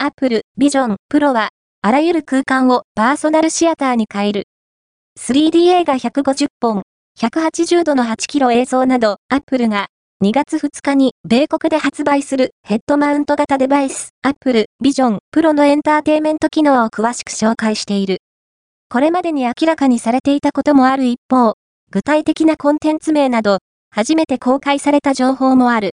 Apple Vision Pro は、あらゆる空間をパーソナルシアターに変える。3D 映画150本、180度の8キロ映像など、Apple が2月2日に米国で発売するヘッドマウント型デバイス Apple Vision Pro のエンターテイメント機能を詳しく紹介している。これまでに明らかにされていたこともある一方、具体的なコンテンツ名など、初めて公開された情報もある。